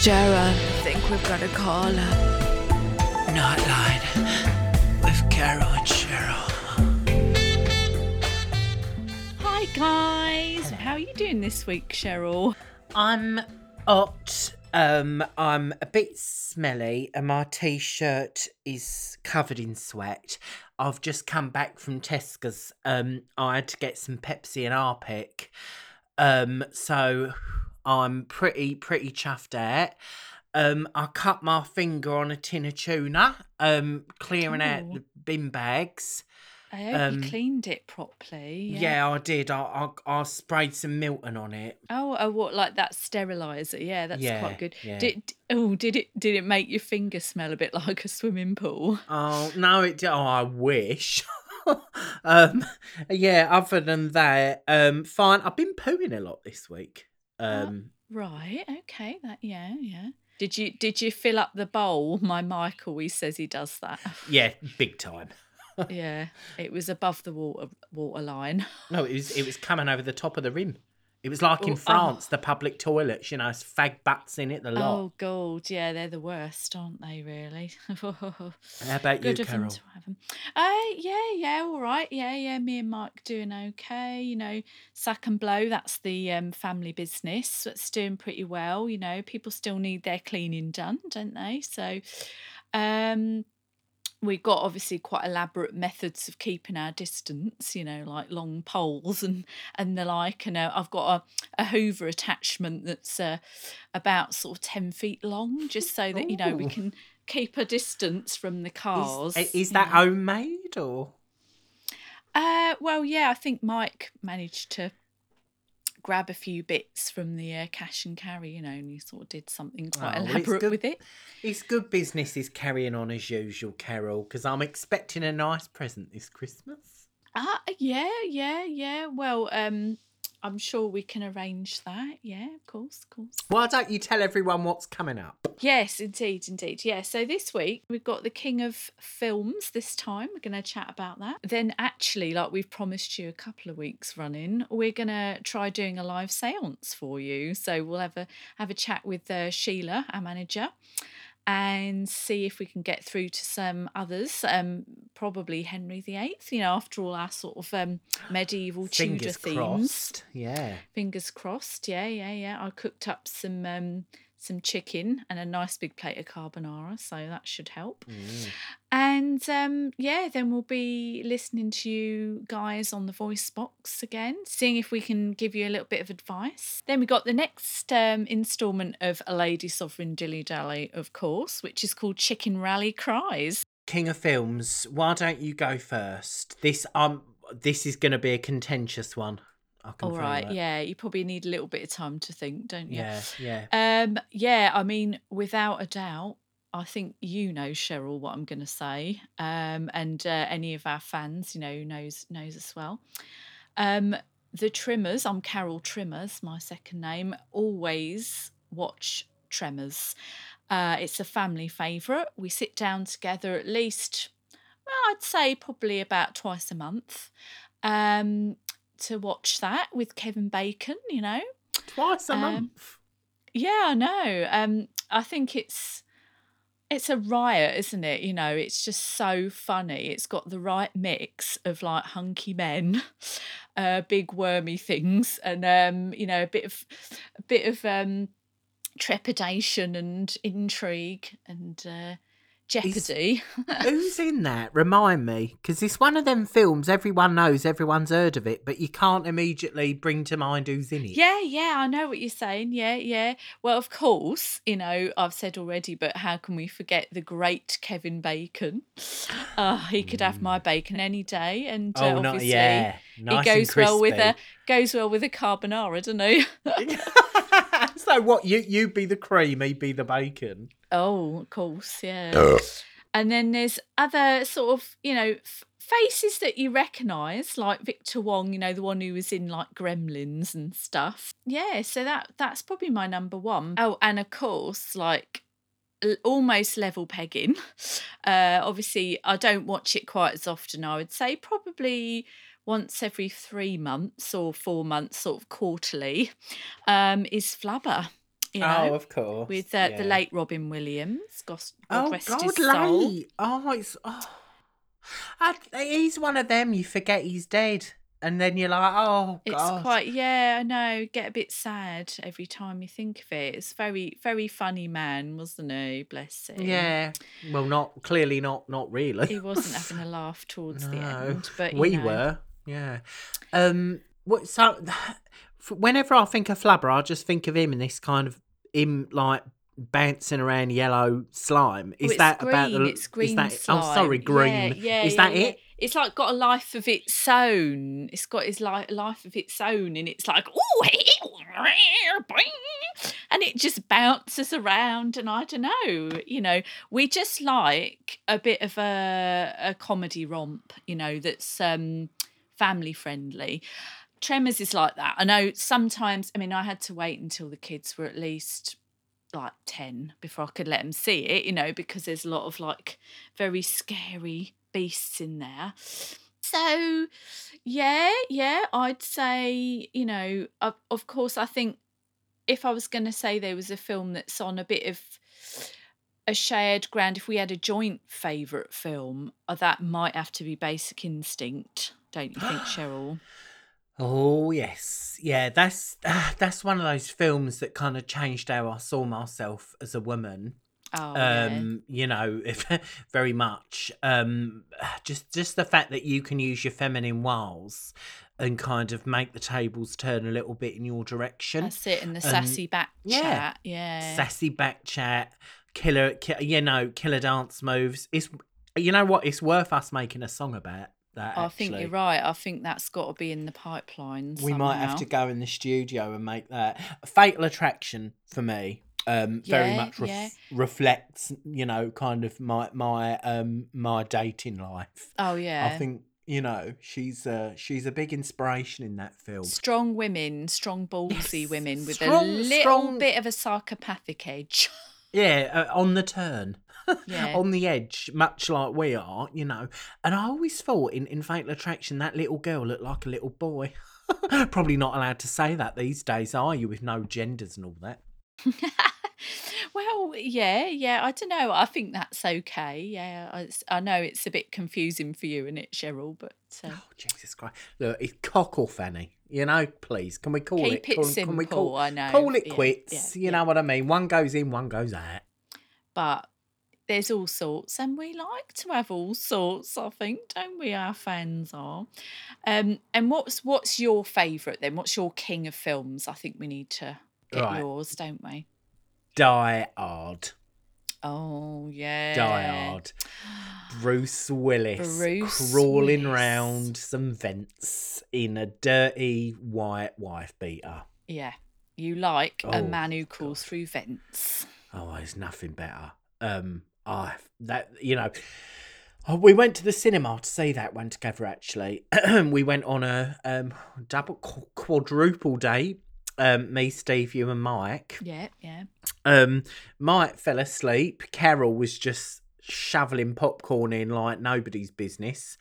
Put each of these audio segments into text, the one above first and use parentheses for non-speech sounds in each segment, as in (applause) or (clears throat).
Sharon, I think we've got a caller. Nightline with Carol and Cheryl. Hi guys, how are you doing this week, Cheryl? I'm hot. Um, I'm a bit smelly, and my t-shirt is covered in sweat. I've just come back from Tesco's. Um, I had to get some Pepsi and Harpic. Um, so I'm pretty pretty chuffed out. Um, I cut my finger on a tin of tuna. Um, clearing out the bin bags. I hope Um, you cleaned it properly. Yeah, I did. I, I I sprayed some Milton on it. Oh, oh, what like that sterilizer? Yeah, that's Yeah, quite good. yeah. Did oh, did it did it make your finger smell a bit (laughs) like a swimming pool? Oh no, it. Oh, I wish. (laughs) um, yeah. Other than that, um, fine. I've been pooing a lot this week. Um, Right. Okay. That. Yeah. Yeah. Did you did you fill up the bowl? (laughs) My Mike always says he does that. yeah, big time. Yeah. It was above the water water line. (laughs) No, it was it was coming over the top of the rim. It was like Oh, in oh. France, the public toilets. You know, it's fag bats in it. The lot. Oh God, yeah, they're the worst, aren't they? Really. (laughs) How about Good you, of them Carol? to have them. Uh, yeah, yeah, all right. Yeah, yeah. Me and Mike doing okay. You know, sack and blow. That's the um, family business. That's doing pretty well. You know, people still need their cleaning done, don't they? So, um, we've got obviously quite elaborate methods of keeping our distance. You know, like long poles (laughs) and and the like. And uh, I've got a, a Hoover attachment that's uh, about sort of ten feet long, just so that you know we can keep a distance from the cars. Is, is that know. homemade or? Uh, well, yeah, I think Mike managed to grab a few bits from the uh, cash and carry, you know, and he sort of did something quite Oh, elaborate good. with it. It's good business is carrying on as usual, Carol, because I'm expecting a nice present this Christmas. Ah, yeah, yeah, yeah. Well, um, I'm sure we can arrange that. Yeah, of course, of course. Why don't you tell everyone what's coming up? Yes, indeed, indeed. Yeah, so this week we've got the King of Films this time. We're going to chat about that. Then, actually, like we've promised you a couple of weeks running, we're going to try doing a live seance for you. So, we'll have a have a chat with uh, Sheila, our manager, and see if we can get through to some others. Um, probably Henry VIII, you know, after all our sort of um, medieval (gasps) Tudor Fingers themes crossed. Yeah. fingers crossed yeah yeah yeah i cooked up some um some chicken and a nice big plate of carbonara so that should help Mm. and um yeah then we'll be listening to you guys on the voice box again seeing if we can give you a little bit of advice then we got the next um installment of a lady sovereign dilly dally of course which is called chicken rally cries King of Films, why don't you go first? This um this is gonna be a contentious one. All right that. yeah you probably need a little bit of time to think don't you Yeah, yeah. Um, yeah, I mean, without a doubt, I think you know, Cheryl, what I'm going to say, um, and uh, any of our fans, you know, knows knows as well. Um, the Trimmers, I'm Carol Trimmers, my second name. Always watch Tremors. Uh, it's a family favourite. We sit down together at least, well, I'd say probably about twice a month, um, to watch that with Kevin Bacon. You know. Twice a um, month. Yeah, I know. Um, I think it's it's a riot, isn't it? You know, it's just so funny. It's got the right mix of like hunky men, (laughs) uh, big wormy things, and um, you know, a bit of a bit of um trepidation and intrigue and uh, jeopardy. (laughs) Who's in that? Remind me, because it's one of them films everyone knows, everyone's heard of it, but you can't immediately bring to mind who's in it. Yeah, yeah, I know what you're saying. Yeah, yeah. Well, of course, you know, I've said already, but how can we forget the great Kevin Bacon? Uh, (gasps) he could have my bacon any day, and uh, oh, obviously yeah, nice he goes well with a goes well with a carbonara, doesn't he? (laughs) so what? You you be the cream, he be the bacon. oh, of course, yeah. and then there's other sort of, you know. F- Faces that you recognise, like Victor Wong, you know, the one who was in like Gremlins and stuff. Yeah, so that that's probably my number one. Oh, and of course, like almost level pegging. (laughs) Uh, obviously, I don't watch it quite as often. I would say probably once every three months or four months, sort of quarterly, um, is Flubber. You know, oh, of course. with uh, the late Robin Williams. God Oh, rest God, his soul. late. Oh, it's. Oh. I, he's one of them. You forget he's dead, and then you're like, oh, It's quite yeah, I know. Get a bit sad every time you think of it. It's very, very funny man, wasn't he? Bless him. Yeah. Well, not clearly not. Not really. He wasn't having a laugh (laughs) towards the end, but you we know. were. Yeah. Um. What? So, (sighs) whenever I think of Flubber, I just think of him in this kind of him like bouncing around yellow slime. Is Oh, that green, about the? It's green Is that? slime. Oh, sorry, green. Yeah, yeah, is yeah, that it? It's like got a life of its own. It's got its li- life of its own, and it's like oh, and it just bounces around. And I don't know, you know, we just like a bit of a a comedy romp, you know, that's um family friendly. Tremors is like that. I know sometimes. I mean, I had to wait until the kids were at least like 10 before I could let them see it, you know, because there's a lot of like very scary beasts in there. So, yeah, yeah, I'd say, you know, of, of course, I think if I was going to say there was a film that's on a bit of a shared ground, if we had a joint favourite film, uh, that might have to be Basic Instinct, don't you think, Cheryl? (gasps) Oh yes, yeah. That's (sighs) that's one of those films that kind of changed how I saw myself as a woman. Oh, yeah. um you know if (laughs) very much um (sighs) just just the fact that you can use your feminine wiles and kind of make the tables turn a little bit in your direction That's it, and the um, sassy back yeah. chat, yeah. sassy back chat killer ki- you know killer dance moves it's you know what it's worth us making a song about that I think you're right. I think that's got to be in the pipeline. we might have to go in the studio and make that fatal attraction for me um very Yeah, much ref- yeah. reflects you know kind of my my um my dating life Oh yeah. i think you know she's uh she's a big inspiration in that film strong women, strong ballsy Yes, women with a little strong- bit of a psychopathic edge. (laughs) yeah uh, on the turn Yeah. on the edge much like we are you know and i always thought in in fatal attraction that little girl looked like a little boy (laughs) probably not allowed to say that these days are you with no genders and all that (laughs) well, yeah, yeah. I don't know. I think that's okay. Yeah, I know it's a bit confusing for you, and it, Cheryl? But uh, Oh, Jesus Christ. Look, it's cock or fanny. You know, please. Can we call it? keep it call, simple. Can we call, I know. call it yeah, quits? yeah, you yeah. know what I mean? One goes in, one goes out. but there's all sorts, and we like to have all sorts. I think, don't we? Our fans are. Um, and what's what's your favourite then? What's your king of films? I think we need to get Right. yours, don't we? Die Hard. Oh yeah, Die Hard. Bruce Willis Bruce crawling Willis. round some vents in a dirty white wife beater. Yeah, you like a Oh, man who crawls God. through vents. Oh, there's nothing better. Um, I that you know, oh, we went to the cinema to see that one together. Actually, (clears throat) we went on a um double quadruple date. Um, me, Steve, you, and Mike. Yeah, yeah. Um, Mike fell asleep. Carol was just shoveling popcorn in like nobody's business.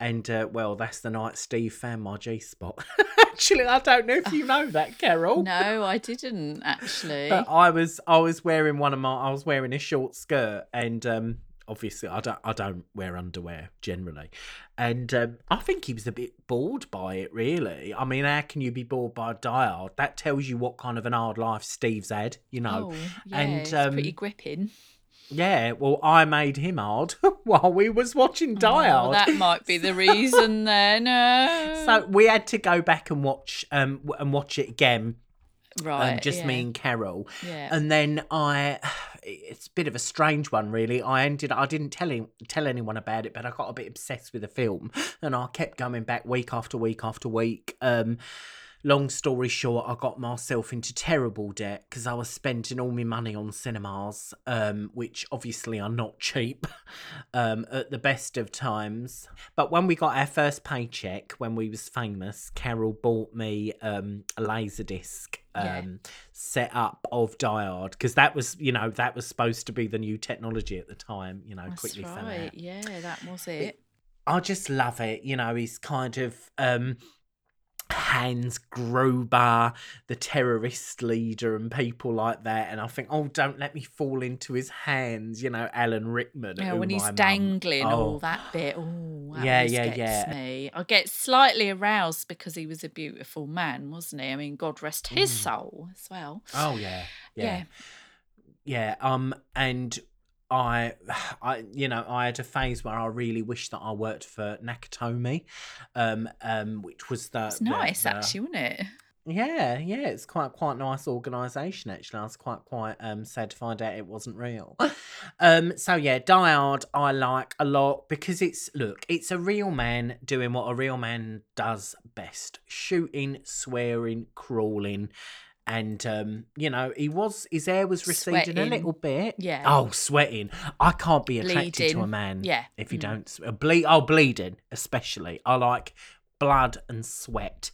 And uh, well, that's the night Steve found my G spot. (laughs) Actually, I don't know if you know that, Carol. No, I didn't actually. But I was I was wearing one of my I was wearing a short skirt and um obviously I don't I don't wear underwear generally. And um, I think he was a bit bored by it really. I mean, how can you be bored by a Hard? That tells you what kind of an hard life Steve's had, you know. oh, yeah, and, it's pretty um, gripping. Yeah, well I made him hard (laughs) while we was watching Die Oh, Hard. that might be the reason (laughs) then. No. So we had to go back and watch um and watch it again. right, um, just yeah, me and Carol. Yeah. And then I, (sighs) it's a bit of a strange one, really. I ended, I didn't tell him, tell anyone about it, but I got a bit obsessed with the film, and I kept going back week after week after week. Um, long story short, I got myself into terrible debt because I was spending all my money on cinemas, um, which obviously are not cheap (laughs) um, at the best of times. But when we got our first paycheck, when we was famous, Carol bought me um, a laser disc Yeah. um, set up of Die Hard because that was, you know, that was supposed to be the new technology at the time. You know, That's quickly right. Yeah, that was it. I just love it. You know, he's kind of um Hans Gruber, the terrorist leader, and people like that. And I think, oh, don't let me fall into his hands. You know, Alan Rickman. Yeah, when he's mum- dangling all Oh. that bit. Oh, that Yeah, yeah, gets yeah. me. I get slightly aroused because he was a beautiful man, wasn't he? I mean, God rest his Mm. soul as well. Oh yeah, Yeah. yeah, yeah. Um, and I, (sighs) I, you know, I had a phase where I really wished that I worked for Nakatomi, um, um, which was the It's nice, the- actually, wasn't it? Yeah, yeah, it's quite quite nice organisation actually. I was quite quite um sad to find out it wasn't real. (laughs) um, so yeah, Die Hard I like a lot because it's look, it's a real man doing what a real man does best: shooting, swearing, crawling, and um, you know, he was his hair was receding a little bit. Yeah. Oh, sweating! I can't be attracted to a man Yeah. if you Mm. don't uh, bleed. Oh, bleeding especially. I like blood and sweat.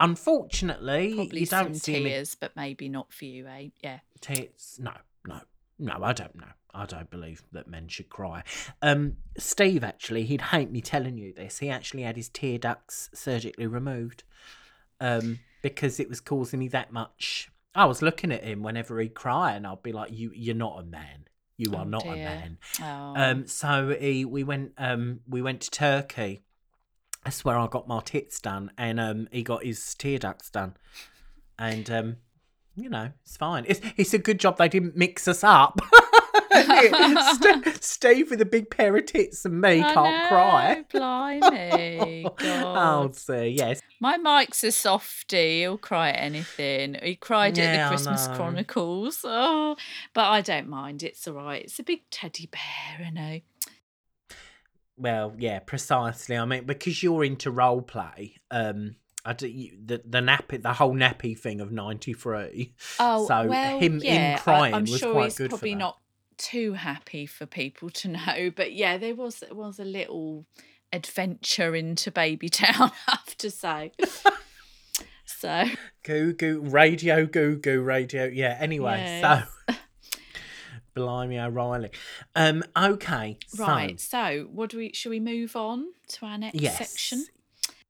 Unfortunately, Probably you don't see me tears, but maybe not for you, eh? Yeah. tits. No, no, no. I don't know. I don't believe that men should cry. Um, Steve actually, he'd hate me telling you this. He actually had his tear ducts surgically removed, um, because it was causing me that much. I was looking at him whenever he'd cry, and I'd be like, "You, you're not a man. You are Oh, not a man." Oh. Um, so he, we went, um, we went to Turkey. That's where I got my tits done, and um, he got his tear ducts done, and um, you know, it's fine. It's it's a good job they didn't mix us up. (laughs) (laughs) St- Steve with a big pair of tits and me I can't cry. know, Blimey. (laughs) Oh, God. see, yes. My Mike's a softie. He'll cry at anything. He cried at the Christmas. Chronicles. Oh, but I don't mind. It's all right. It's a big teddy bear, you know. Well, yeah, precisely. I mean, because you're into role play, um, I do, the the nappy, the whole nappy thing of '93. Oh, So well, him- him yeah, crying I, I'm was sure quite he's good for probably not too happy for people to (laughs) know. But yeah, there was there was a little adventure into Baby (laughs) Town, I have to say. so (laughs) Goo goo radio, goo goo radio. Yeah. Anyway, Yes. so Blimey O'Reilly. Um. Okay. right, So, so what do we? should we move on to our next yes. section?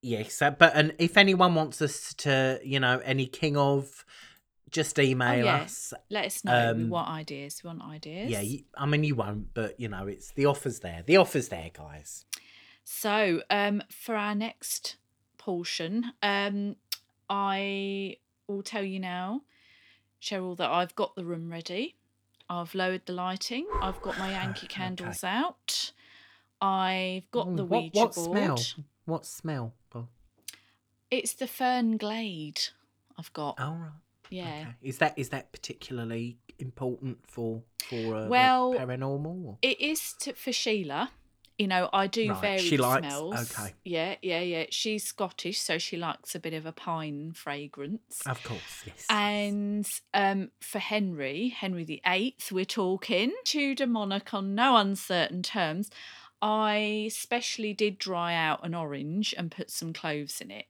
Yes. uh, But and if anyone wants us to, you know, any king of, just email yeah. us. Let us know. we Um, want ideas. We want ideas. Yeah. You, I mean, you won't, but you know, it's the offer's there. The offer's there, guys. So, um, for our next portion, um, I will tell you now, Cheryl, that I've got the room ready. I've lowered the lighting. I've got my (sighs) Yankee Okay. candles out. I've got Ooh, the what, Ouija what board. smell? What smell? Oh, It's the Fern Glade. I've got. all right. Yeah. Okay. Is that is that particularly important for for uh, the Well, paranormal? Or? It is to, for Sheila. You know, I do Right, vary she likes- smells. okay. Yeah, yeah, yeah. She's Scottish, so she likes a bit of a pine fragrance. Of course, yes. And um, for Henry, Henry the Eighth, we're talking Tudor monarch on no uncertain terms. I specially did dry out an orange and put some cloves in it.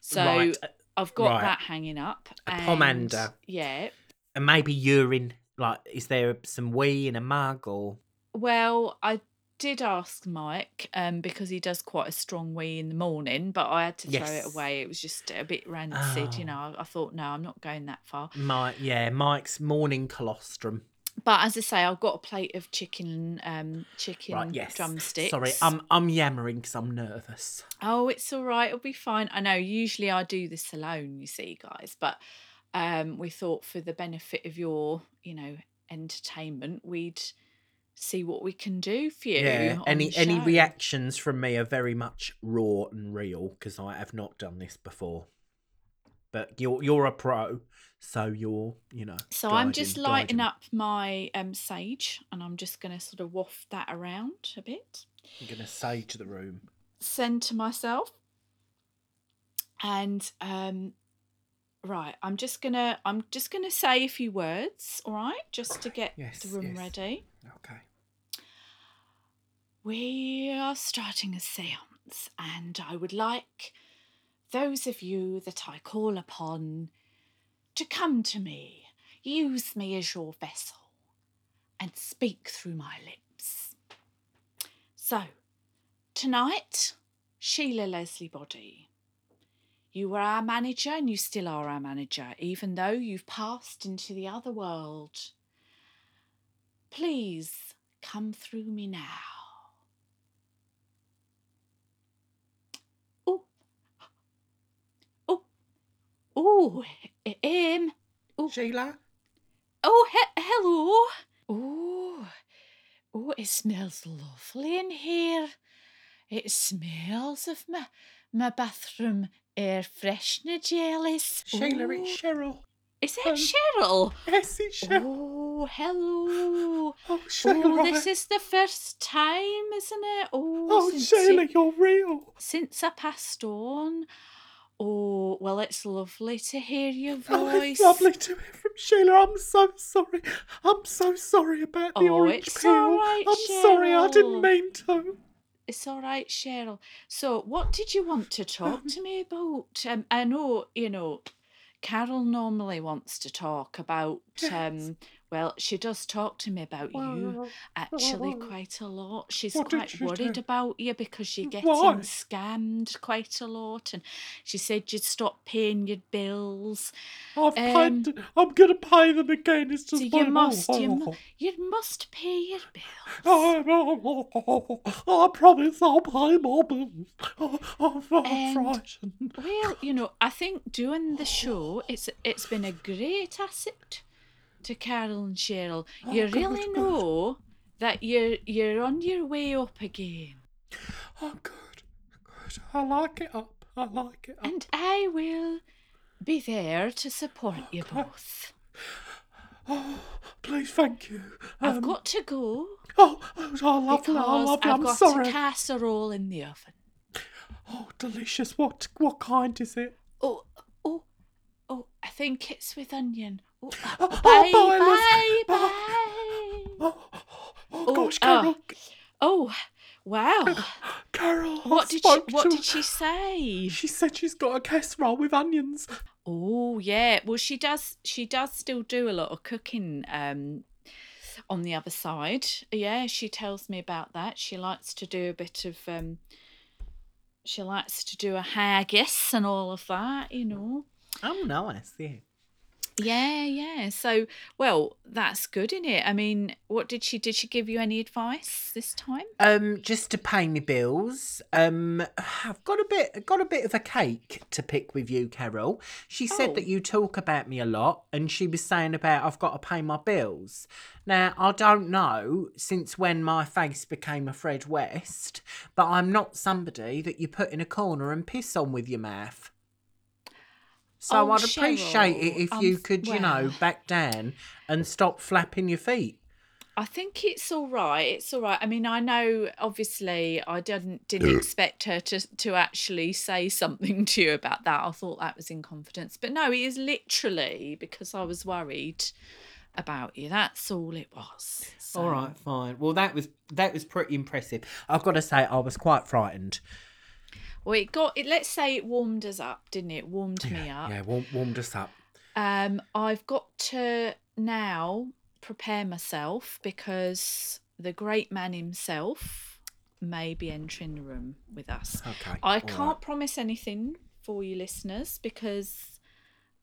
So right, I've got right. that hanging up. A and- pomander. Yeah. and maybe urine. Like, is there some wee in a mug or? Well, I did ask Mike um, because he does quite a strong wee in the morning, but I had to throw it away. It was just a bit rancid, Oh. you know. I, I thought, no, I'm not going that far. Mike, yeah, Mike's morning colostrum. But as I say, I've got a plate of chicken, um, chicken Right, yes. drumsticks. Sorry, I'm I'm yammering because I'm nervous. Oh, it's all right. It'll be fine. I know. Usually I do this alone, you see, guys. But um, we thought for the benefit of your, you know, entertainment, we'd see what we can do for you. Yeah. Any any reactions from me are very much raw and real because I have not done this before. But you're you're a pro, so you're you know. So I'm just lighting up my um, sage, and I'm just going to sort of waft that around a bit. I'm gonna sage the room. send to myself, and um, right. I'm just gonna I'm just gonna say a few words, all right, just to get Yes, the room yes. ready. Okay. We are starting a seance, and I would like those of you that I call upon to come to me, use me as your vessel, and speak through my lips. So, tonight, Sheila Leslie Body. You were our manager, and you still are our manager, even though you've passed into the other world. Please come through me now. Oh, oh, oh, um, oh, Sheila? oh, he- hello. Oh, oh, it smells lovely in here. It smells of my my bathroom air freshener jellies. Sheila, Ooh, it's Cheryl. is it um, Cheryl? Yes, it's Cheryl. Oh, hello. Oh, Sheila. Oh, this is the first time, isn't it? Oh, oh Sheila, it- you're real. since I passed on. Oh, well, it's lovely to hear your Oh, voice. it's lovely to hear from Sheila. I'm so sorry. I'm so sorry about the Oh, orange it's peel. all right, I'm sorry, I didn't mean to. It's all right, Cheryl. So, what did you want to talk to me about? Um, I know, you know, Carol normally wants to talk about. Yes. Um, well, she does talk to me about you actually quite a lot. She's What quite worried do? about you because you're getting Why? scammed quite a lot, and she said you'd stop paying your bills. I've Um, paid. I'm gonna pay them again. It's So just you my must, you, mu- you must pay your bills. (laughs) I promise I'll pay my bills. (laughs) I'm frightened. Well, you know, I think doing the show it's it's been a great asset to Carol and Cheryl. You Oh, good, really good. know that you're you're on your way up again. Oh, good, good. I like it up. I like it up. And I will be there to support you Okay. both. Oh, please, thank you. I've Um, got to go Oh, oh, I love because you. I love you. I've I'm got sorry. a casserole in the oven. Oh, delicious. What what kind is it? Oh, oh, oh! I think it's with onion. Oh, Oh, oh, bye, bye, bye, bye. Oh, oh, oh, Oh, gosh. Carol. Oh, wow! Carol, What did she? What to did she say? She said she's got a casserole with onions. Oh yeah. Well, she does. She does still do a lot of cooking. Um, on the other side, yeah, she tells me about that. She likes to do a bit of. Um, she likes to do a haggis and all of that. You know. Oh, nice. Yeah. Yeah, yeah. So, well, that's good, isn't it? I mean, what did she? Did she give you any advice this time? Um, just to pay me bills. Um, I've got a bit, got a bit of a cake to pick with you, Carol. She said Oh. that you talk about me a lot, and she was saying about I've got to pay my bills. Now I don't know since when my face became a Fred West, but I'm not somebody that you put in a corner and piss on with your mouth. So Oh, I'd appreciate it if um, you could, you know, back down and stop flapping your feet. I think it's all right. It's all right. I mean, I know obviously I didn't didn't expect her to to actually say something (laughs) to you about that. I thought that was in confidence. But no, it is literally because I was worried about you. That's all it was. So- All right, fine. Well, that was that was pretty impressive. I've got to say, I was quite frightened. Well, it got it let's say it warmed us up, didn't it? Warmed me up. Yeah, warm, warmed us up. Um, I've got to now prepare myself because the great man himself may be entering the room with us. Okay. I can't right. promise anything for you listeners because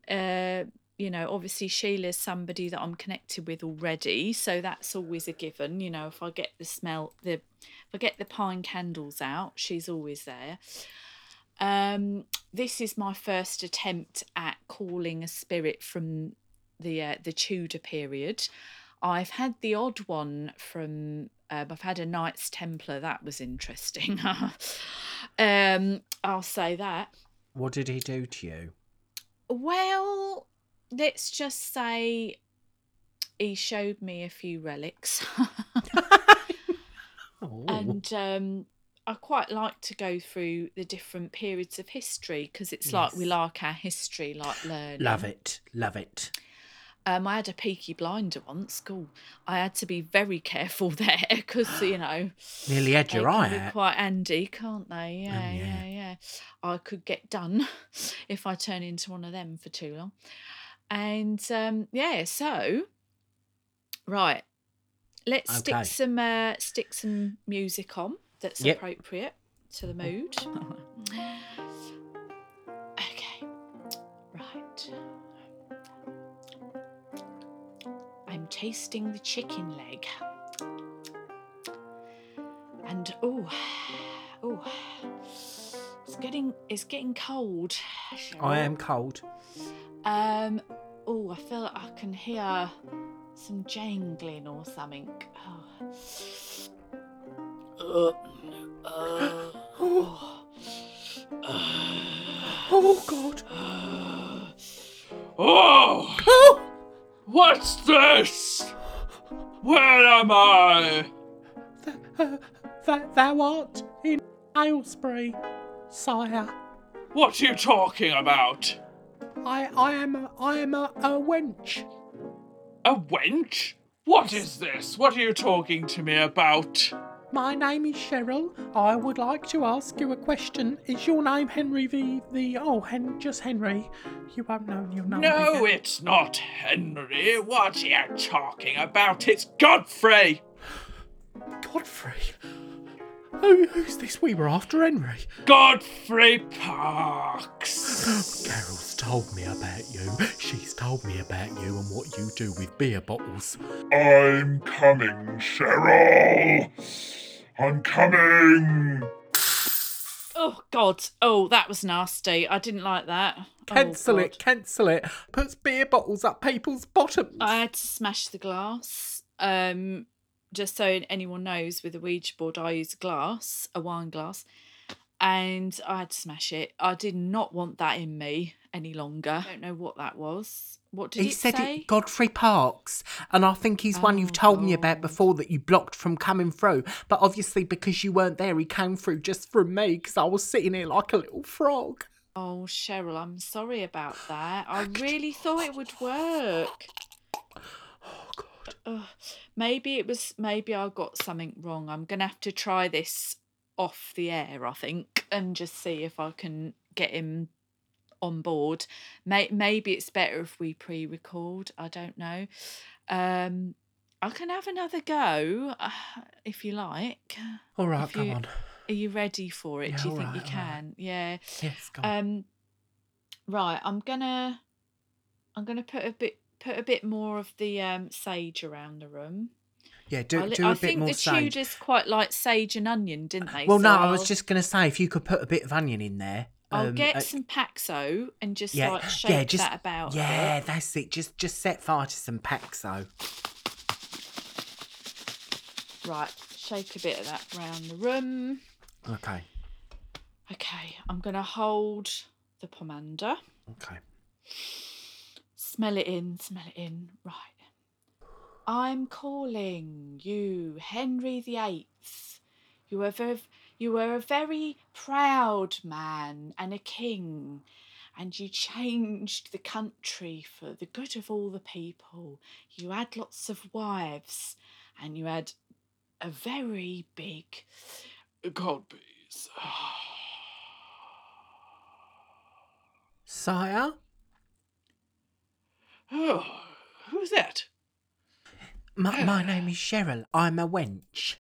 uh you know obviously Sheila's somebody that I'm connected with already so that's always a given you know if I get the smell the if I get the pine candles out she's always there. Um this is my first attempt at calling a spirit from the uh, the Tudor period. I've had the odd one from um, I've had a Knights Templar that was interesting. (laughs) Um I'll say that. What did he do to you? well let's just say he showed me a few relics (laughs) Oh, and um I quite like to go through the different periods of history because it's like we like our history, like learning. Love it. Love it. Um, I had a Peaky Blinder once. Cool. I had to be very careful (laughs) there because you (gasps) know Nearly had they your eye out. quite handy, can't they? Yeah, yeah. yeah, yeah. I could get done (laughs) if I turn into one of them for too long. And um, yeah, so right, let's Okay. stick some uh, stick some music on that's Yep. appropriate to the mood. okay, right. I'm tasting the chicken leg. And oh, oh, it's getting it's getting cold. I am cold. Um. Oh, I feel like I can hear some jangling or something. Oh. Uh, uh, oh. Oh God. Oh! Oh! What's this? Where am I? Uh, that thou art in Aylesbury, sire. What are you talking about? I I am a, I am a, a wench. A wench? What is this? What are you talking to me about? My name is Cheryl. I would like to ask you a question. Is your name Henry V? the oh Hen just Henry? You won't know your name. No, it's not Henry. What are you talking about? It's Godfrey. Godfrey. Who, who's this? We were after Henry. Godfrey Parks. (gasps) Carol's told me about you. She's told me about you and what you do with beer bottles. I'm coming, Cheryl. I'm coming. Oh God! Oh, that was nasty. I didn't like that. Oh, Cancel it, cancel it. Puts beer bottles up people's bottoms. I had to smash the glass. Um, just so anyone knows, with a Ouija board, I use a glass, a wine glass, and I had to smash it. I did not want that in me any longer. I don't know what that was. What did he it said say? it Godfrey Parks, and I think he's one Oh, you've told me about before that you blocked from coming through. But obviously, because you weren't there, he came through just from me because I was sitting here like a little frog. Oh, Cheryl, I'm sorry about that. I really thought it would work. Oh Maybe it was. Maybe I got something wrong. I'm gonna have to try this off the air, I think, and just see if I can get him on board. May- maybe it's better if we pre-record. I don't know. Um, I can have another go uh, if you like. All right, If come you- on. Are you ready for it? Yeah, Do you think alright, you can? Yeah. Yes, come on. Um, right. I'm gonna. I'm gonna put a bit. Put a bit more of the um, sage around the room. yeah, do I, do a I bit think more the sage. Tudors quite like sage and onion, didn't they? Well, So no, I was I'll- just going to say if you could put a bit of onion in there. I'll um, get uh, some Paxo and just yeah, like (gasps) shake yeah, just that about. yeah, bit. that's it. Just just set fire to some Paxo. Right. Shake a bit of that round the room. Okay, Okay. I'm gonna hold the pomander. okay. Smell it in. Smell it in. Right. I'm calling you Henry the Eighth. You were very, you were a very proud man and a king, and you changed the country for the good of all the people. You had lots of wives, and you had a very big. Godbees. (sighs) Sire, Oh, who's that? my, my name is Cheryl. I'm a wench.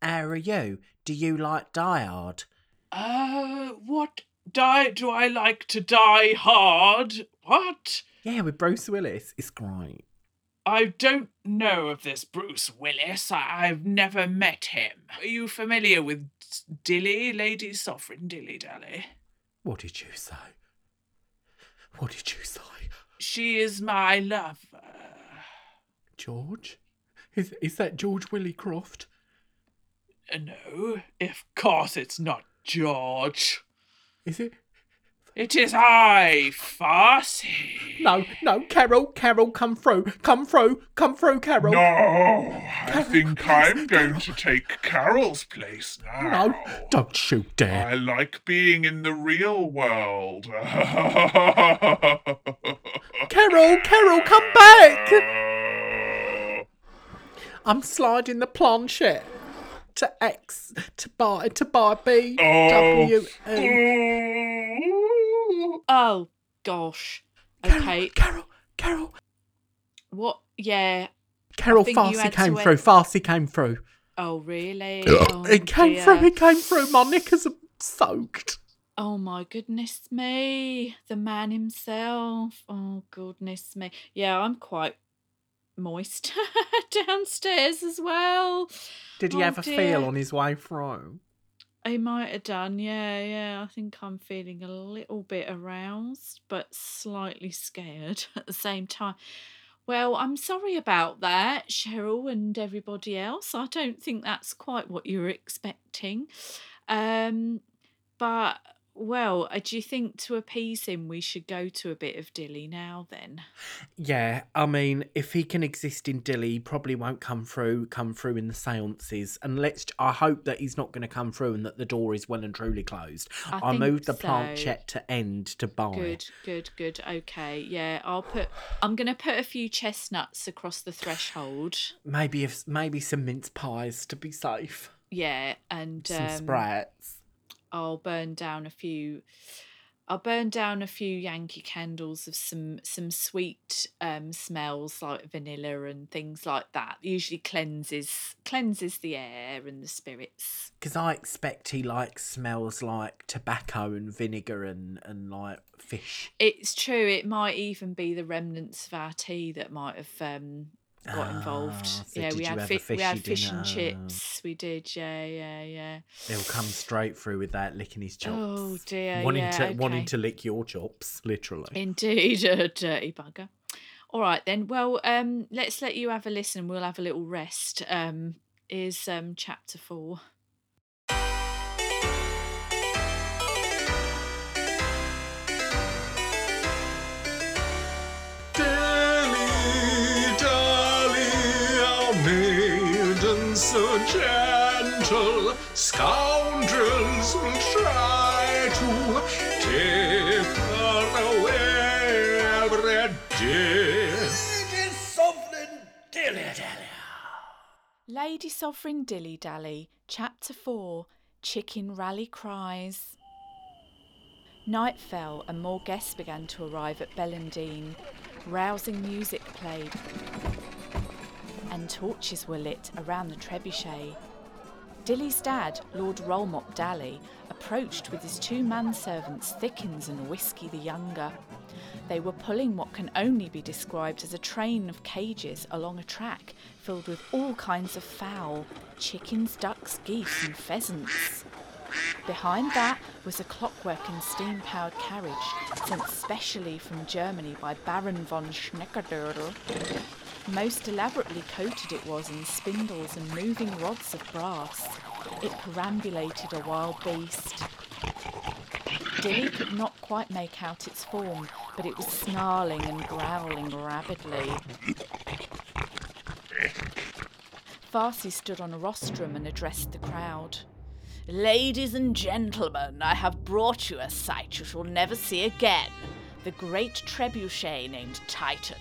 How are you? Do you like Die Hard? Uh, what die do I like to die hard? What? Yeah, with Bruce Willis. It's great. I don't know of this Bruce Willis. I- I've never met him. Are you familiar with Dilly, Lady Sovereign Dilly Dally? What did you say? What did you say? She is my lover. George? Is is that George Willie Croft? Uh, No, of course it's not George. Is it? It is I, Farsi. No, no, Carol, Carol, come through, come through, come through, Carol. No, I think think I'm going to take Carol's place now. No, don't you dare. I like being in the real world. (laughs) Carol, Carol, come back! (laughs) I'm sliding the planchette to X to buy to buy B W N. Oh gosh. Carol, Okay. Carol, Carol, What? Yeah. Carol. think you Farsi had to came wait- through. Farsi came through. Oh really? Oh, it came dear. through. It came through. My knickers are soaked. Oh my goodness me. The man himself. Oh goodness me. Yeah, I'm quite moist (laughs) downstairs as well. Did he Oh, have a dear. feel on his way through? I might have done, yeah, yeah. I think I'm feeling a little bit aroused, but slightly scared (laughs) at the same time. Well, I'm sorry about that, Cheryl and everybody else. I don't think that's quite what you were expecting. Um, but well, uh, do you think to appease him we should go to a bit of dilly now then? Yeah, I mean, if he can exist in Dilly, he probably won't come through. Come through in the seances, and let's. I hope that he's not going to come through, and that the door is well and truly closed. I I moved the so. planchette to end to buy. Good, good, good. Okay, yeah. I'll put. I'm gonna put a few chestnuts across the threshold. Maybe if maybe some mince pies to be safe. Yeah, and Some um, sprats. I'll burn down a few. I'll burn down a few Yankee candles of some some sweet um, smells like vanilla and things like that. Usually cleanses cleanses the air and the spirits. Because I expect he like smells like tobacco and vinegar and and like fish. It's true. It might even be the remnants of our tea that might have um, got involved. Ah, so yeah, we had fi- we had fish and chips. We did. Yeah, yeah, yeah. He'll come straight through with that licking his chops. Oh dear. wanting yeah, to wanting to lick your chops, literally. Indeed, (laughs) a dirty bugger. All right then. Well, um, let's let you have a listen. We'll have a little rest. Um, is um chapter four. Maiden gentle, scoundrels will try to take her away every day. Lady Sovereign Dilly Dally, Chapter 4 Chicken Rally Cries. Night fell and more guests began to arrive at Bellendine. Rousing music played, and torches were lit around the trebuchet. Dilly's dad, Lord Rollmop Dally, approached with his two manservants, Thickens and Whisky the Younger. They were pulling what can only be described as a train of cages along a track filled with all kinds of fowl chickens, ducks, geese, and pheasants. Behind that was a clockwork and steam powered carriage sent specially from Germany by Baron von Schneckerdödel. Most elaborately coated it was in spindles and moving rods of brass. It perambulated a wild beast. Dilly could not quite make out its form, but it was snarling and growling rabidly. Farsi stood on a rostrum and addressed the crowd. Ladies and gentlemen, I have brought you a sight you shall never see again. The great trebuchet named Titan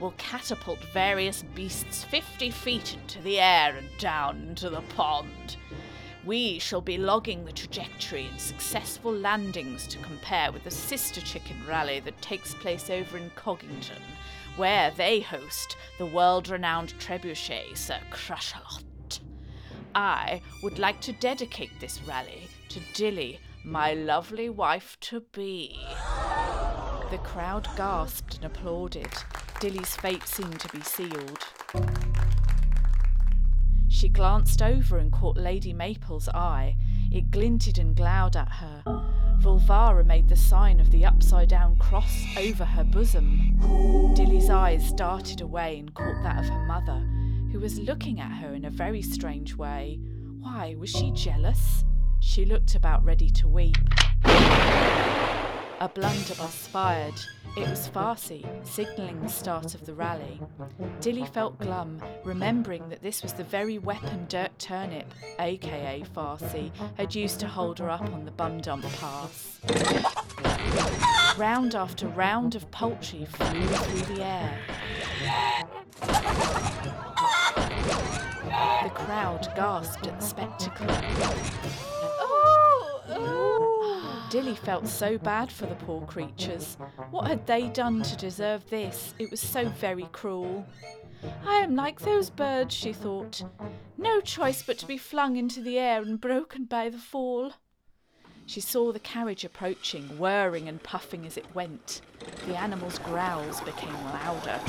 will catapult various beasts fifty feet into the air and down into the pond. We shall be logging the trajectory and successful landings to compare with the sister chicken rally that takes place over in Coggington, where they host the world renowned trebuchet Sir Crushalot. I would like to dedicate this rally to Dilly, my lovely wife to be. The crowd gasped and applauded. Dilly's fate seemed to be sealed. She glanced over and caught Lady Maple's eye. It glinted and glowered at her. Volvara made the sign of the upside down cross over her bosom. Dilly's eyes darted away and caught that of her mother, who was looking at her in a very strange way. Why, was she jealous? She looked about ready to weep. A blunderbuss fired. It was Farsi, signalling the start of the rally. Dilly felt glum, remembering that this was the very weapon Dirk Turnip, aka Farsi, had used to hold her up on the bum dump pass. Round after round of poultry flew through the air. The crowd gasped at the spectacle. Oh, oh. Dilly felt so bad for the poor creatures. What had they done to deserve this? It was so very cruel. I am like those birds, she thought. No choice but to be flung into the air and broken by the fall. She saw the carriage approaching, whirring and puffing as it went. The animal's growls became louder.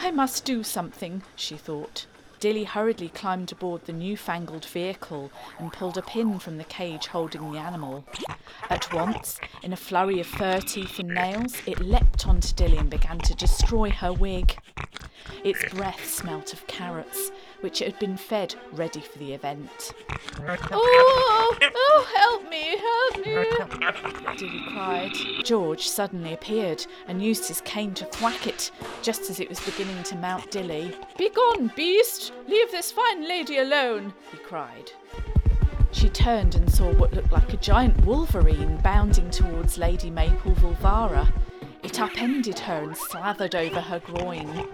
I must do something, she thought. Dilly hurriedly climbed aboard the newfangled vehicle and pulled a pin from the cage holding the animal. At once, in a flurry of fur teeth and nails, it leapt onto Dilly and began to destroy her wig. Its breath smelt of carrots, which had been fed ready for the event. (laughs) Oh, oh, help me, help me, Dilly cried. George suddenly appeared and used his cane to thwack it just as it was beginning to mount Dilly. Begone, beast! Leave this fine lady alone, he cried. She turned and saw what looked like a giant wolverine bounding towards Lady Maple Vulvara. It upended her and slathered over her groin.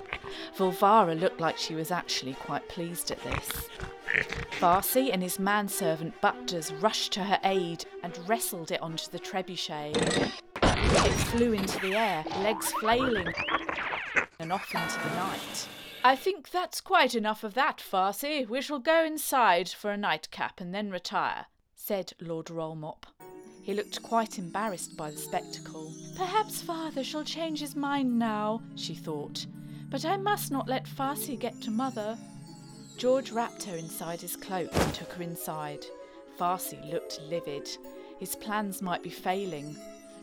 Vulvara looked like she was actually quite pleased at this. Farsi and his manservant Butters rushed to her aid and wrestled it onto the trebuchet. It flew into the air, legs flailing, and off into the night. I think that's quite enough of that, Farsi. We shall go inside for a nightcap and then retire, said Lord Rollmop. He looked quite embarrassed by the spectacle. Perhaps father shall change his mind now, she thought. But I must not let Farsi get to mother. George wrapped her inside his cloak and took her inside. Farsi looked livid. His plans might be failing.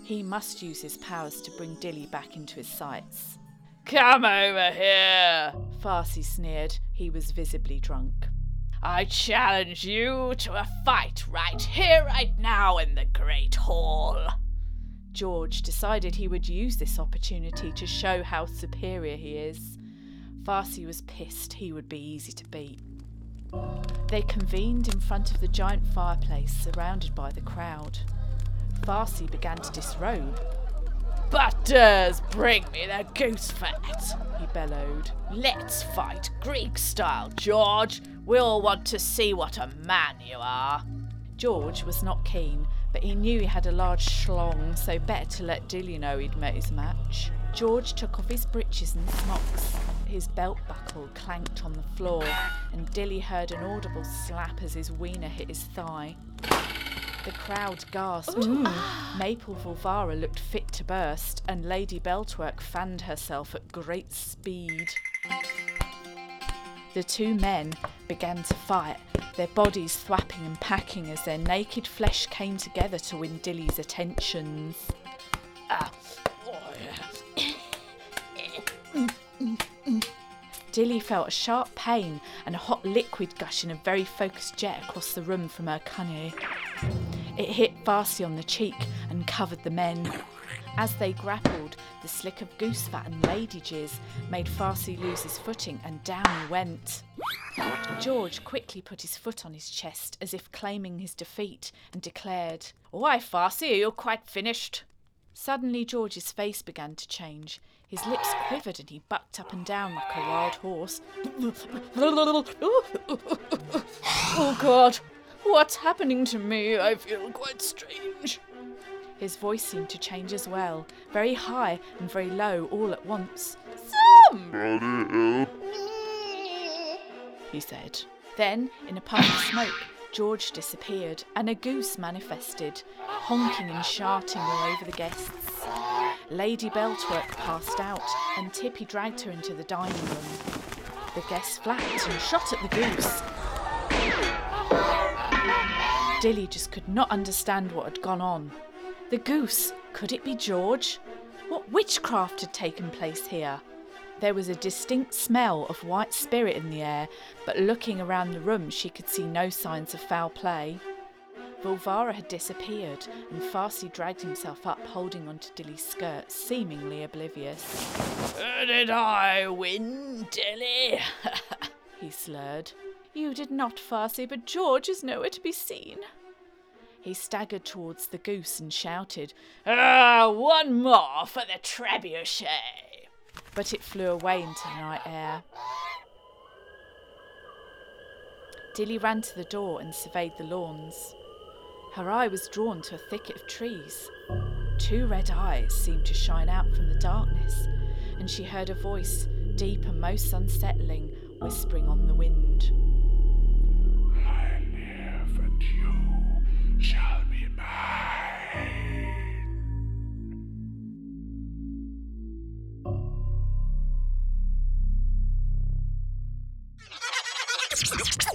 He must use his powers to bring Dilly back into his sights. Come over here, Farsi sneered. He was visibly drunk. I challenge you to a fight right here, right now, in the Great Hall. George decided he would use this opportunity to show how superior he is. Farsi was pissed he would be easy to beat. They convened in front of the giant fireplace, surrounded by the crowd. Farsi began to disrobe. Butters, bring me the goose fat, he bellowed. Let's fight Greek style, George. We all want to see what a man you are. George was not keen, but he knew he had a large schlong, so better to let Dilly know he'd met his match. George took off his breeches and smocks. His belt buckle clanked on the floor, and Dilly heard an audible slap as his wiener hit his thigh. The crowd gasped. Ah. (gasps) Maple Vulvara looked fit to burst, and Lady Beltwork fanned herself at great speed. The two men began to fight, their bodies thwapping and packing as their naked flesh came together to win Dilly's attentions. Ah. (coughs) Mm, mm, mm. Dilly felt a sharp pain and a hot liquid gush in a very focused jet across the room from her cunny. It hit Farsi on the cheek and covered the men. As they grappled, the slick of goose fat and lady jizz made Farsi lose his footing and down he went. George quickly put his foot on his chest as if claiming his defeat and declared, Why, Farsi, are you quite finished? Suddenly, George's face began to change. His lips quivered and he bucked up and down like a wild horse. (sighs) oh, God, what's happening to me? I feel quite strange. His voice seemed to change as well, very high and very low all at once. Somebody help he said. Then, in a puff of smoke, George disappeared and a goose manifested, honking and sharting all over the guests. Lady Beltwork passed out, and Tippy dragged her into the dining room. The guests flapped and shot at the goose. Dilly just could not understand what had gone on. The goose, could it be George? What witchcraft had taken place here? There was a distinct smell of white spirit in the air, but looking around the room, she could see no signs of foul play. Vulvara had disappeared, and Farsi dragged himself up, holding onto Dilly's skirt, seemingly oblivious. Did I win, Dilly? (laughs) he slurred. You did not, Farsi, but George is nowhere to be seen. He staggered towards the goose and shouted, Ah, one more for the trebuchet! But it flew away into the night air. Dilly ran to the door and surveyed the lawns. Her eye was drawn to a thicket of trees. Two red eyes seemed to shine out from the darkness, and she heard a voice, deep and most unsettling, whispering on the wind. I live and you shall be mine.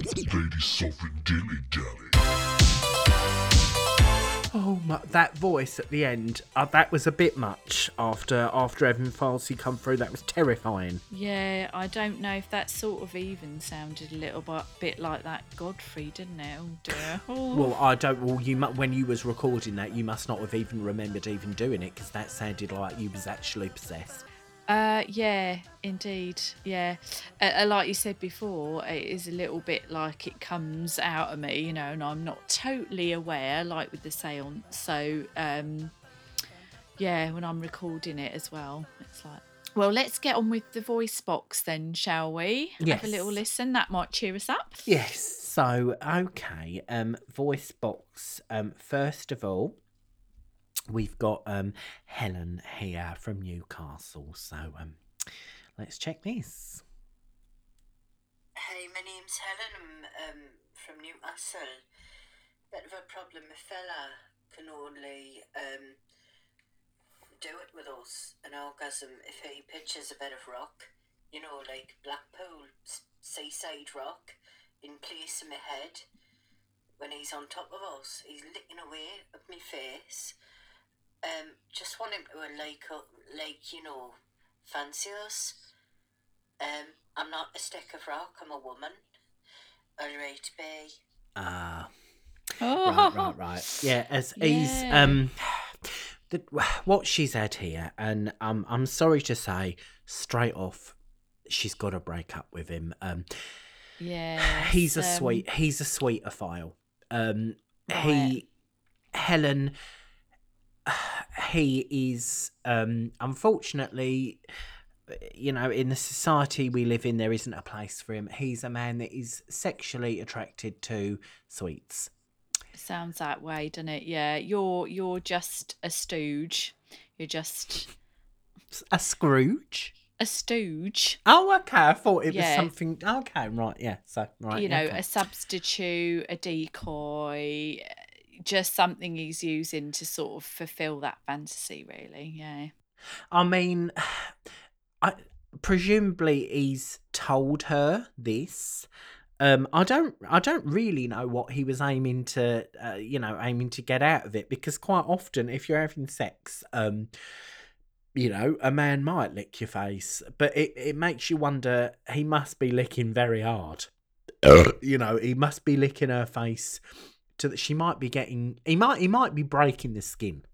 Lady Sovereign Dilly Dally. That voice at the end, uh, that was a bit much after after Evan Farsi come through. That was terrifying. Yeah, I don't know if that sort of even sounded a little bit, bit like that Godfrey, didn't it? Oh dear. Oh. Well, I don't. Well, you mu- when you was recording that, you must not have even remembered even doing it because that sounded like you was actually possessed. Uh, yeah, indeed. Yeah, uh, uh, like you said before, it is a little bit like it comes out of me, you know, and I'm not totally aware, like with the seance. So, um, yeah, when I'm recording it as well, it's like. Well, let's get on with the voice box then, shall we? Yes. Have a little listen. That might cheer us up. Yes. So okay. Um, voice box. Um, first of all, we've got um Helen here from Newcastle. So um, let's check this. Hey, my name's Helen. I'm um, from Newcastle. Bit of a problem. A fella can only um, do it with us, an orgasm, if he pitches a bit of rock, you know, like Blackpool seaside rock, in place of my head. When he's on top of us, he's licking away at my face. Um, just want him to like, uh, like you know, fancy us. Um, I'm not a stick of rock. I'm a woman. All right, Bay. Ah. Oh, right, right, right. Yeah, as he's um, the, what she said here, and um, I'm sorry to say, straight off, she's got to break up with him. Um, Yeah. he's a sweet, he's a sweetophile. Um, he, Helen, (sighs) he is um, unfortunately. You know, in the society we live in, there isn't a place for him. He's a man that is sexually attracted to sweets. Sounds that way, doesn't it? Yeah, you're you're just a stooge. You're just A Scrooge? a stooge. Oh, okay. I thought it was something. Okay, right. Yeah. So, right. you know, okay. a substitute, a decoy, just something he's using to sort of fulfill that fantasy. Really, yeah. I mean, (sighs) I presumably he's told her this. Um, I don't. I don't really know what he was aiming to. Uh, you know, aiming to get out of it because quite often, if you're having sex, um, you know, a man might lick your face, but it it makes you wonder. He must be licking very hard. you know, he must be licking her face to that she might be getting. He might. He might be breaking the skin.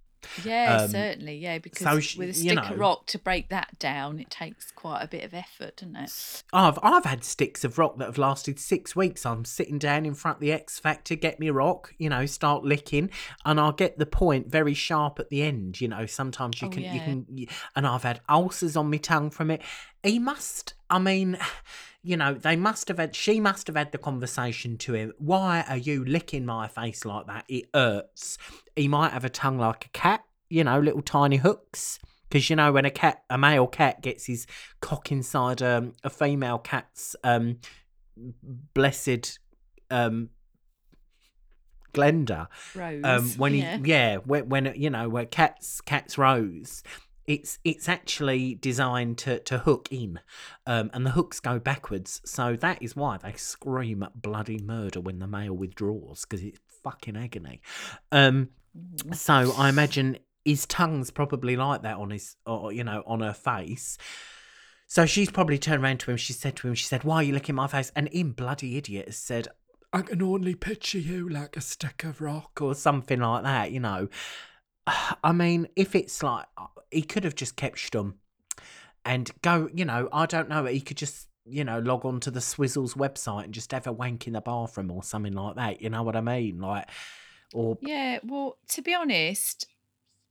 Yeah, Um, certainly, yeah. Because so sh- with a you stick know- of rock to break that down, it takes quite a bit of effort, doesn't it? I've I've had sticks of rock that have lasted six weeks. I'm sitting down in front of the X Factor, get me a rock, you know, start licking, and I'll get the point very sharp at the end. You know, sometimes you Oh, can you can, and I've had ulcers on my tongue from it. He must. I mean. (sighs) You know, they must have had, she must have had the conversation to him. Why are you licking my face like that? It hurts. He might have a tongue like a cat, you know, little tiny hooks. Because you know when a cat, a male cat, gets his cock inside um, a female cat's um, blessed um, glenda, Rose. um, when he yeah. yeah, when, when you know where cats cats rose, it's it's actually designed to to hook in, um, and the hooks go backwards. So that is why they scream bloody murder when the male withdraws because it's fucking agony. Um, so I imagine his tongue's probably like that on his, or you know, on her face. So she's probably turned around to him. She said to him, "She said, why are you licking my face?" And him, bloody idiot, has said, I can only picture you like a stick of rock or something like that, you know. (sighs) I mean, if it's like he could have just kept stum and go, you know, I don't know, he could just, you know, log on to the Swizzels website and just have a wank in the bathroom or something like that. You know what I mean? Like, or Yeah, well, to be honest,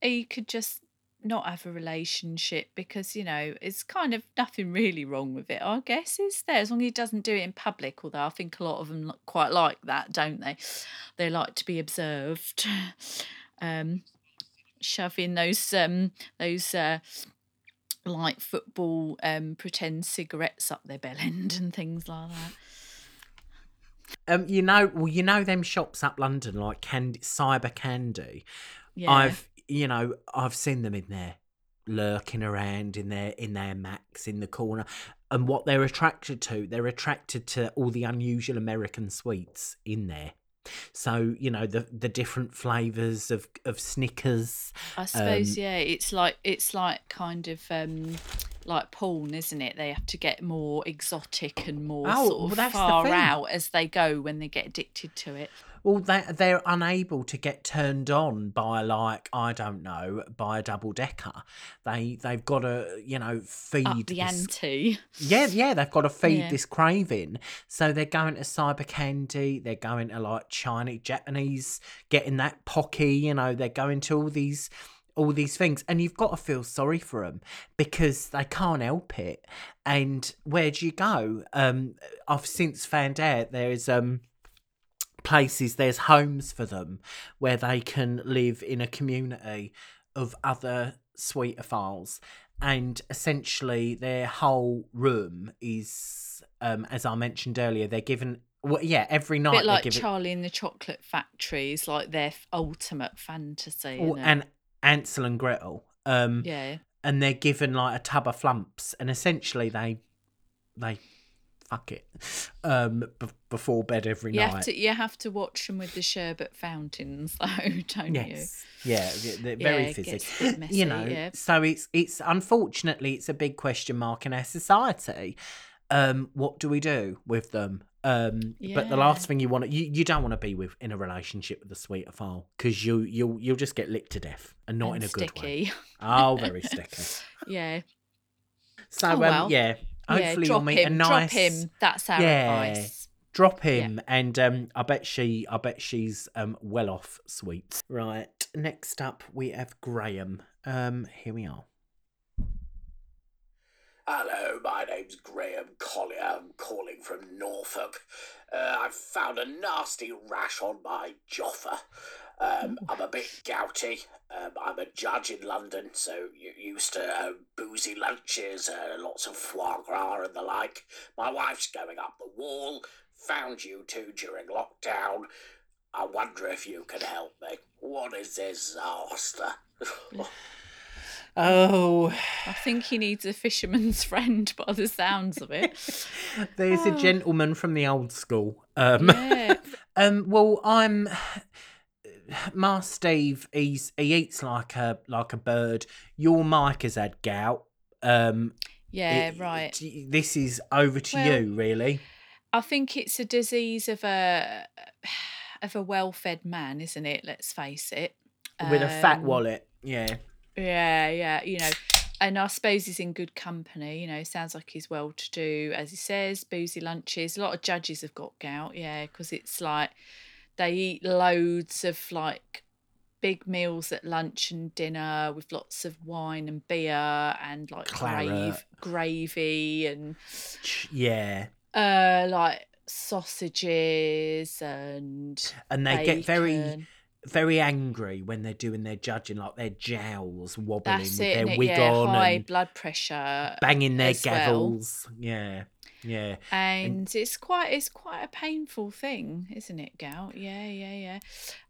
he could just not have a relationship because, you know, it's kind of nothing really wrong with it, I guess, is there? As long as he doesn't do it in public, although I think a lot of them quite like that, don't they? They like to be observed. (laughs) Um, shoving those um those uh like football um pretend cigarettes up their bell end and things like that. um, you know, well, you know them shops up London like Candy, Cyber Candy. Yeah. I've you know I've seen them in there lurking around in their in their Macs in the corner, and what they're attracted to, they're attracted to all the unusual American sweets in there. So you know the the different flavors of of Snickers. I suppose Um, yeah, it's like it's like kind of um like porn, isn't it? They have to get more exotic and more Oh, sort of the far out as they go when they get addicted to it. Well, they they're unable to get turned on by like I don't know by a double decker. They they've got to you know feed Up the this ante. Yeah, yeah, they've got to feed Yeah. this craving. So they're going to cyber candy, they're going to like Chinese, Japanese, getting that pocky, you know, they're going to all these all these things and you've got to feel sorry for them because they can't help it. And where do you go? Um I've since found out there's um places there's homes for them where they can live in a community of other sweetophiles and essentially their whole room is um as i mentioned earlier they're given well, yeah every A night bit like Charlie in the Chocolate Factory is like their ultimate fantasy. And ansel and gretel um yeah, and they're given like a tub of flumps and essentially they they fuck it um b- before bed every you night have to you have to watch them with the sherbet fountains, (laughs) though, don't you? Yes. Yeah, yeah, they're very it fizzy. gets a bit (laughs) messy, you know, yeah. so it's it's unfortunately it's a big question mark in our society. Um, what do we do with them? Um, but the last thing you want to you, you don't want to be with in a relationship with a fowl because you you'll you'll just get licked to death and not And in a good way. Oh, (laughs) very sticky. Yeah. So Oh, um, well. yeah, yeah, hopefully drop you'll meet him. a nice Drop him. That's our Yeah. advice. drop him and um i bet she i bet she's um well off sweet right next up we have graham um here we are Hello, my name's Graham Collier. I'm calling from Norfolk. Uh, I've found a nasty rash on my joffer. Um, I'm a bit gouty. Um, I'm a judge in London, so you used to uh, boozy lunches, uh, lots of foie gras and the like. My wife's going up the wall. Found you two during lockdown. I wonder if you can help me. What a disaster. (laughs) oh I think he needs a fisherman's (laughs) friend by the sounds of it. (laughs) there's a Oh. gentleman from the old school um Yeah. um well i'm my steve he's he eats like a like a bird your mike has had gout um Yeah, it- right. this is over to Well, you really I think it's a disease of a of a well-fed man, isn't it? Let's face it. with a fat Um, wallet yeah Yeah, yeah, you know. And I suppose he's in good company, you know, sounds like he's well to do, as he says, boozy lunches. A lot of judges have got gout, yeah, because it's like they eat loads of like big meals at lunch and dinner with lots of wine and beer and like grave, gravy and yeah uh like sausages and and they get very bacon. Very angry when they're doing their judging, like their jowls wobbling That's with it, their wig yeah, on high and blood pressure banging their as well. gavels. Yeah, yeah. and it's quite it's quite a painful thing isn't it gout yeah yeah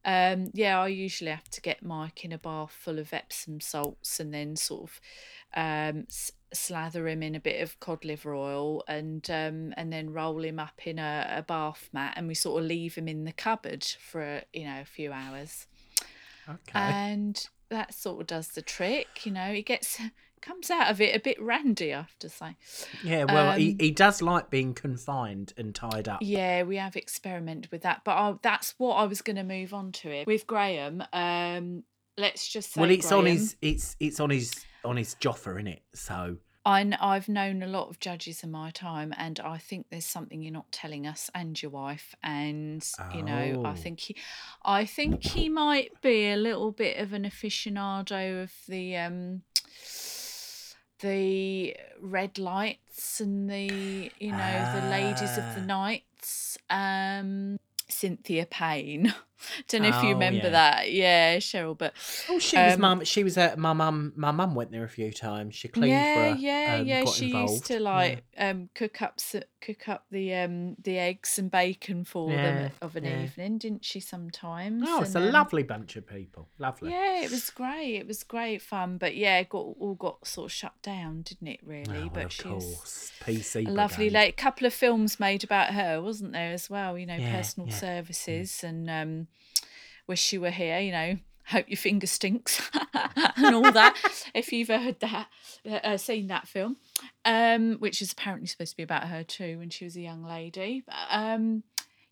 yeah um yeah i usually have to get mike in a bath full of epsom salts and then sort of um slather him in a bit of cod liver oil and um and then roll him up in a, a bath mat and we sort of leave him in the cupboard for you know a few hours Okay. and that sort of does the trick you know he gets (laughs) comes out of it a bit randy, I have to say. Yeah, well, he, Um, he does like being confined and tied up. Yeah, we have experimented with that, but I, that's what I was going to move on to it with Graham. Um, let's just say, well, it's on his it's it's on his on his Joffa, in it? So I, I've known a lot of judges in my time, and I think there's something you're not telling us and your wife. And you know, I Oh. think he, I think he might be a little bit of an aficionado of the um, the red lights and the you know the ladies of the Ah. nights. Um, Cynthia Payne. (laughs) (laughs) Don't know if you Oh, remember yeah. that. Yeah, Cheryl, but oh, she was Um, mum. She was at my mum. My mum went there a few times. She cleaned yeah, for her. yeah, um, yeah. She involved. used to Yeah. like um cook up cook up the um the eggs and bacon for them of an yeah. evening, didn't she? Sometimes. Oh, it's a and, um, lovely bunch of people. Lovely. Yeah, it was great. It was great fun, but yeah, it got all got sort of shut down, didn't it? Really, Oh, but of she's course, PC. a lovely late couple of films made about her, wasn't there as well? You know, Yeah, personal yeah, services and um, wish you were here. You know, hope your finger stinks (laughs) and all that. (laughs) if you've heard that, uh, uh, seen that film, um, which is apparently supposed to be about her too when she was a young lady. But, um,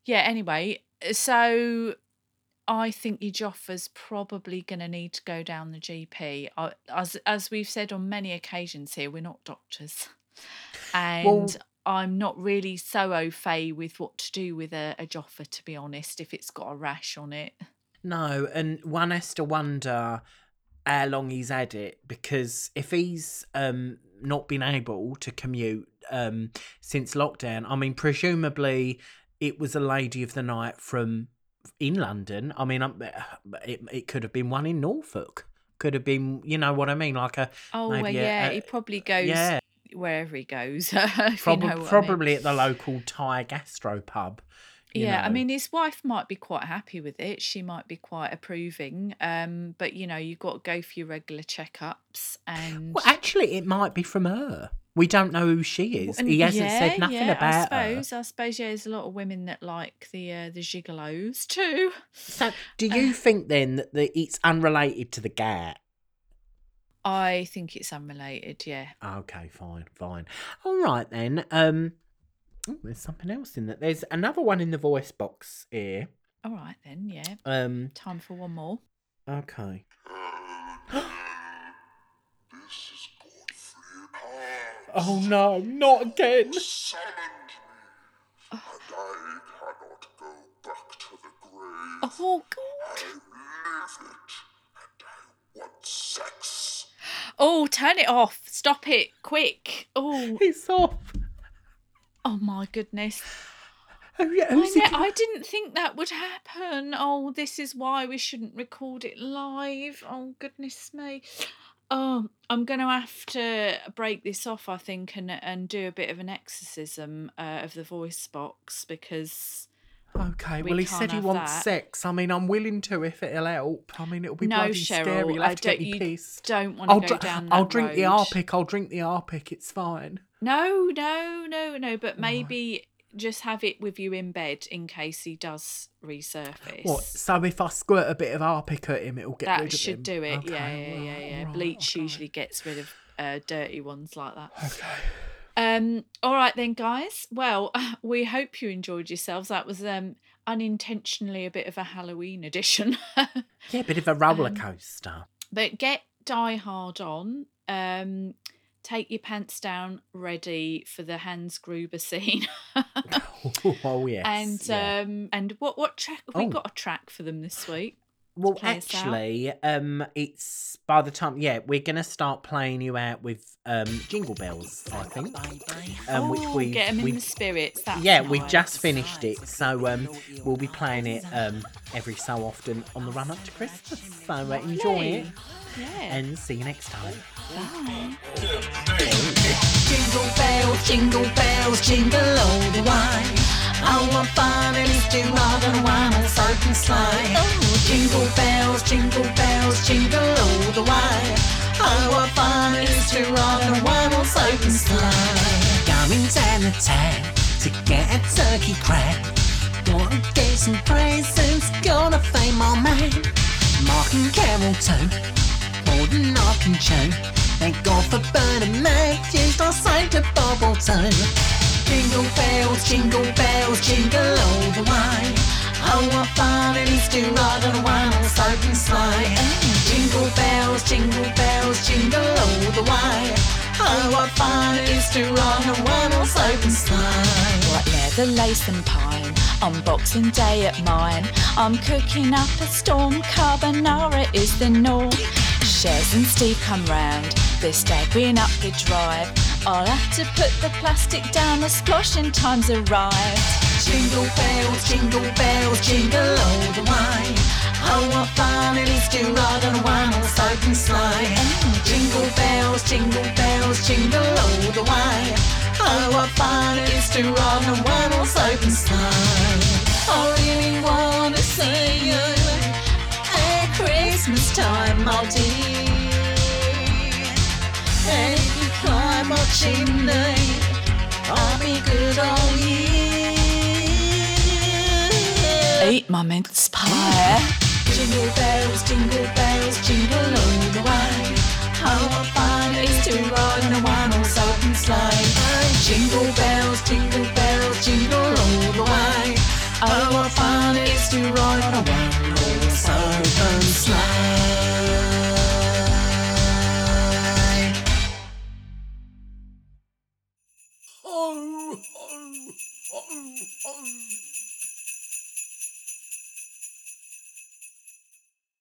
yeah. Anyway, so. I think your Joffa's probably going to need to go down the GP. As as we've said on many occasions here, we're not doctors, and Well- I'm not really so au fait with what to do with a, a Joffa, to be honest. If it's got a rash on it, No, and one has to wonder how long he's had it because if he's um not been able to commute um since lockdown, I mean, presumably it was a lady of the night from in London. I mean, um, (sighs) it it could have been one in Norfolk. Could have been, you know what I mean, like a oh well, Maybe a- yeah, a- he probably goes yeah. wherever he goes. prob- (laughs) you know what I mean. probably at the local Thai gastro pub. Yeah, I mean, his wife might be quite happy with it. She might be quite approving. Um, but you know, you've got to go for your regular checkups and. Well, actually, it might be from her. We don't know who she is. And he hasn't yeah, said nothing yeah, about I her. suppose. I suppose. Yeah, there's a lot of women that like the uh, the gigolos too. So, do (laughs) you think then that the, it's unrelated to the gat? I think it's unrelated. Yeah. Okay, fine, fine. All right then. Um, oh, there's something else in that. There's another one in the voice box here. All right then. Yeah. Um, Time for one more. okay. This (gasps) is Oh no, not again. Summoned me, and I cannot go back to the grave. Oh God. I live it, and I want sex. Oh, turn it off. Stop it quick. Oh. It's off. Oh my goodness. Oh yeah, I, who's it? ne- I didn't think that would happen. Oh, this is why we shouldn't record it live. Oh, goodness me. Oh, I'm going to have to break this off, I think, and and do a bit of an exorcism uh, of the voice box because Okay, we well he said he wants that. sex. I mean, I'm willing to if it'll help. I mean, it'll be no, bloody Cheryl, scary. You'll I have to get me pissed. don't want to I'll, go dr- down that I'll drink the. Harpic. I'll drink the Harpic. It's fine. No, no, no, no. But maybe just have it with you in bed in case he does resurface. What? So if I squirt a bit of Harpic at him, it'll get rid that of should do it. Okay, yeah, yeah, yeah, right, yeah. right, Bleach okay. usually gets rid of uh, dirty ones like that. Okay. Um, all right then, guys. Well, (laughs) we hope you enjoyed yourselves. That was um unintentionally a bit of a Halloween edition. (laughs) Yeah, a bit of a roller Um, coaster. but get Die Hard on. Um, take your pants down, ready for the Hans Gruber scene. (laughs) oh yes. and yeah. um, and what what track? Have we Oh. got a track for them this week. well, play us out. actually, um, it's by the time yeah, we're gonna start playing you out with um Jingle Bells. I think. Um, which oh, we get them in we the spirits. That's yeah, we've just finished it, so um, we'll be playing it um every so often on the run up to Christmas. So uh, enjoy it Yeah. and see you next time. Bye. Jingle bells, jingle bells, jingle all the way. Oh, what fun it is to ride on a one-horse open sleigh. Oh, jingle bells, jingle bells, jingle all the way. Oh, what fun it is to ride on a one-horse open sleigh. Going town to town to get a turkey crack. Gonna get some presents, gonna fame my man. Mark and Carol too, the knock and chew. Thank God for Bernard Matthews, our Santa bubble time. Jingle bells, jingle bells, jingle all the way. Oh, what fun it is to ride on a one-horse open sleigh. Jingle bells, jingle bells, jingle all the way. Oh, what fun it is to ride on a one-horse open sleigh. White leather, lace and pine. On Boxing Day at mine, I'm cooking up a storm. Carbonara is the norm. Shez and Steve come round. They're staggering up the drive. I'll have to put the plastic down. The sploshing time's arrived. Jingle bells, jingle bells, jingle all the way. Oh, what fun it is to ride on a one-horse open sleigh. Jingle bells, jingle bells, jingle all the way. Oh, what fun it is to ride on a one-horse open sleigh. I really wanna see you time multi And if you climb up chimney I'll be good all year. Eat my mince pie Jingle bells, jingle bells, jingle all the way. How fun it is to ride in a one-horse open sleigh. Jingle bells, jingle bells, jingle all the way. Oh, what fun it is to ride on a one-horse open sleigh.